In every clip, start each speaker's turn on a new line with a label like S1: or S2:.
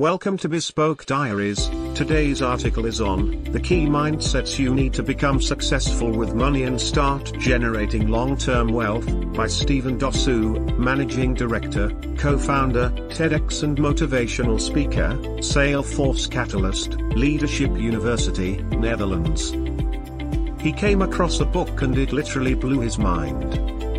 S1: Welcome to Bespoke Diaries. Today's article is on the key mindsets you need to become successful with money and start generating long term wealth by Stephen Dossou, Managing Director, Co founder, TEDx and motivational speaker, Salesforce Catalyst, Leadership University, Netherlands. He came across a book and it literally blew his mind.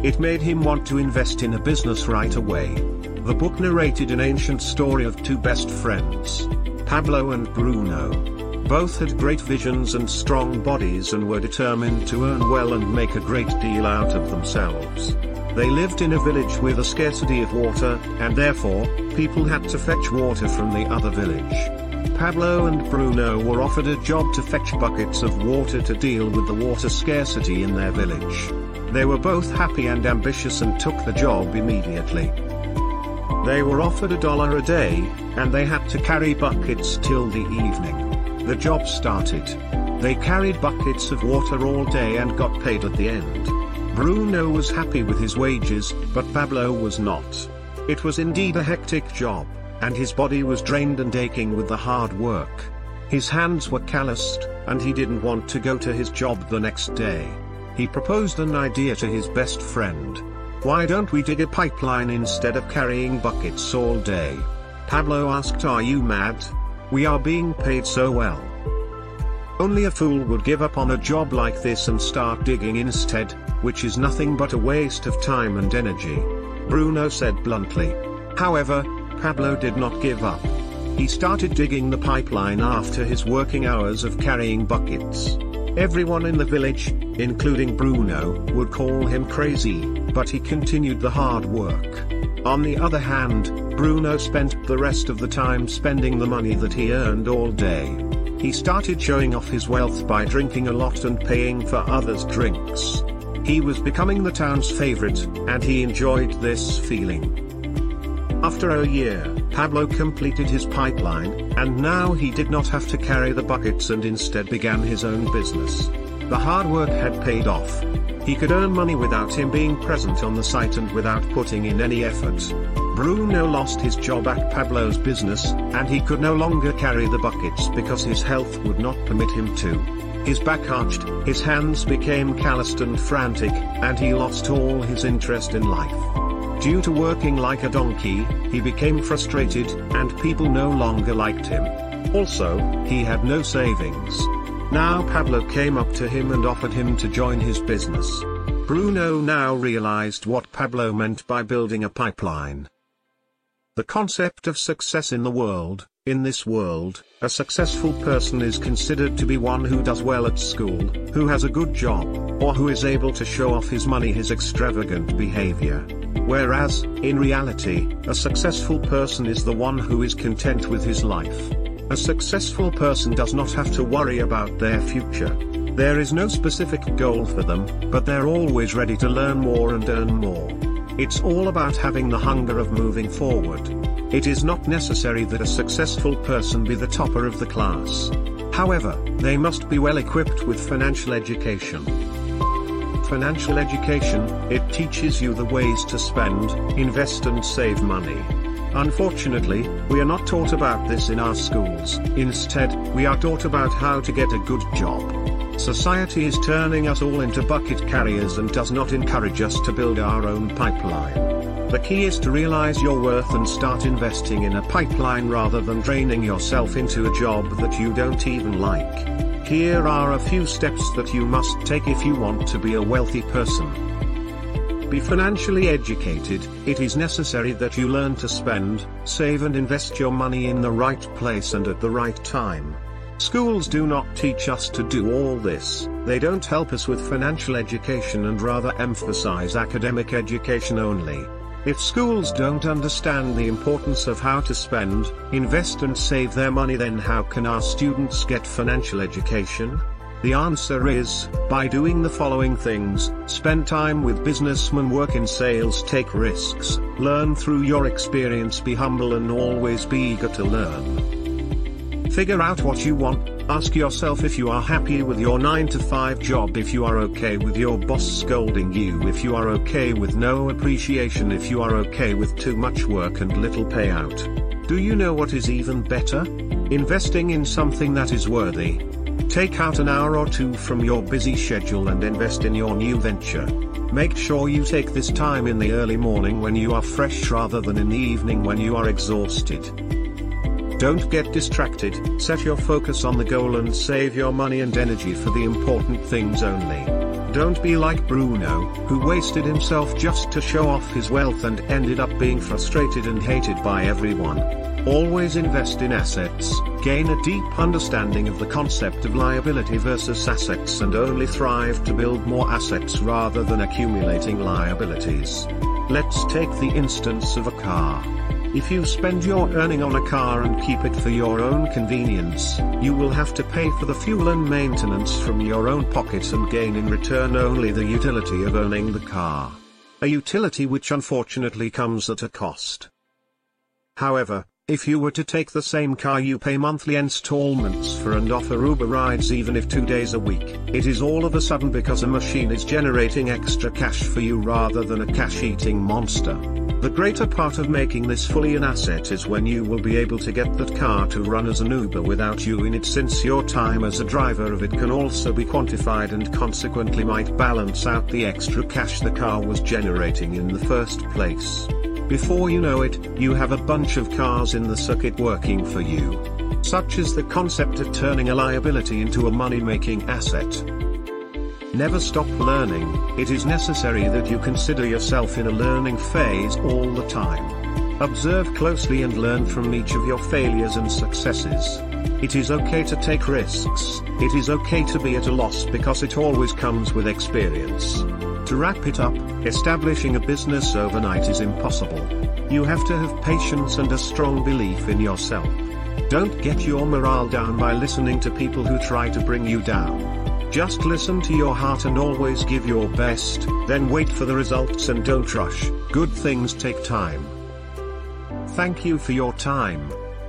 S1: It made him want to invest in a business right away. The book narrated an ancient story of two best friends, Pablo and Bruno. Both had great visions and strong bodies and were determined to earn well and make a great deal out of themselves. They lived in a village with a scarcity of water, and therefore, people had to fetch water from the other village. Pablo and Bruno were offered a job to fetch buckets of water to deal with the water scarcity in their village. They were both happy and ambitious and took the job immediately. They were offered a dollar a day, and they had to carry buckets till the evening. The job started. They carried buckets of water all day and got paid at the end. Bruno was happy with his wages, but Pablo was not. It was indeed a hectic job, and his body was drained and aching with the hard work. His hands were calloused, and he didn't want to go to his job the next day. He proposed an idea to his best friend. Why don't we dig a pipeline instead of carrying buckets all day? Pablo asked Are you mad? We are being paid so well. Only a fool would give up on a job like this and start digging instead, which is nothing but a waste of time and energy. Bruno said bluntly. However, Pablo did not give up. He started digging the pipeline after his working hours of carrying buckets. Everyone in the village, including Bruno, would call him crazy, but he continued the hard work. On the other hand, Bruno spent the rest of the time spending the money that he earned all day. He started showing off his wealth by drinking a lot and paying for others' drinks. He was becoming the town's favorite, and he enjoyed this feeling. After a year, Pablo completed his pipeline, and now he did not have to carry the buckets and instead began his own business. The hard work had paid off. He could earn money without him being present on the site and without putting in any effort. Bruno lost his job at Pablo's business, and he could no longer carry the buckets because his health would not permit him to. His back arched, his hands became calloused and frantic, and he lost all his interest in life. Due to working like a donkey, he became frustrated, and people no longer liked him. Also, he had no savings. Now Pablo came up to him and offered him to join his business. Bruno now realized what Pablo meant by building a pipeline. The concept of success in the world, in this world, a successful person is considered to be one who does well at school, who has a good job, or who is able to show off his money his extravagant behavior. Whereas, in reality, a successful person is the one who is content with his life. A successful person does not have to worry about their future. There is no specific goal for them, but they're always ready to learn more and earn more. It's all about having the hunger of moving forward. It is not necessary that a successful person be the topper of the class. However, they must be well equipped with financial education. Financial education, it teaches you the ways to spend, invest and save money. Unfortunately, we are not taught about this in our schools, instead, we are taught about how to get a good job. Society is turning us all into bucket carriers and does not encourage us to build our own pipeline. The key is to realize your worth and start investing in a pipeline rather than draining yourself into a job that you don't even like. Here are a few steps that you must take if you want to be a wealthy person. Be financially educated, it is necessary that you learn to spend, save and invest your money in the right place and at the right time. Schools do not teach us to do all this, they don't help us with financial education and rather emphasize academic education only. If schools don't understand the importance of how to spend, invest and save their money then how can our students get financial education? The answer is, by doing the following things, spend time with businessmen work in sales take risks, learn through your experience be humble and always be eager to learn. Figure out what you want, ask yourself if you are happy with your 9 to 5 job if you are okay with your boss scolding you if you are okay with no appreciation if you are okay with too much work and little payout. Do you know what is even better? Investing in something that is worthy. Take out an hour or two from your busy schedule and invest in your new venture. Make sure you take this time in the early morning when you are fresh rather than in the evening when you are exhausted. Don't get distracted, set your focus on the goal and save your money and energy for the important things only. Don't be like Bruno, who wasted himself just to show off his wealth and ended up being frustrated and hated by everyone. Always invest in assets, gain a deep understanding of the concept of liability versus assets and only thrive to build more assets rather than accumulating liabilities. Let's take the instance of a car. If you spend your earning on a car and keep it for your own convenience, you will have to pay for the fuel and maintenance from your own pocket and gain in return only the utility of owning the car. A utility which unfortunately comes at a cost. However, if you were to take the same car you pay monthly installments for and offer Uber rides even if two days a week, it is all of a sudden because a machine is generating extra cash for you rather than a cash-eating monster. The greater part of making this fully an asset is when you will be able to get that car to run as an Uber without you in it since your time as a driver of it can also be quantified and consequently might balance out the extra cash the car was generating in the first place. Before you know it, you have a bunch of cars in the circuit working for you. Such is the concept of turning a liability into a money-making asset. Never stop learning, it is necessary that you consider yourself in a learning phase all the time. Observe closely and learn from each of your failures and successes. It is okay to take risks, it is okay to be at a loss because it always comes with experience. To wrap it up, establishing a business overnight is impossible. You have to have patience and a strong belief in yourself. Don't get your morale down by listening to people who try to bring you down. Just listen to your heart and always give your best, then wait for the results and don't rush, good things take time. Thank you for your time.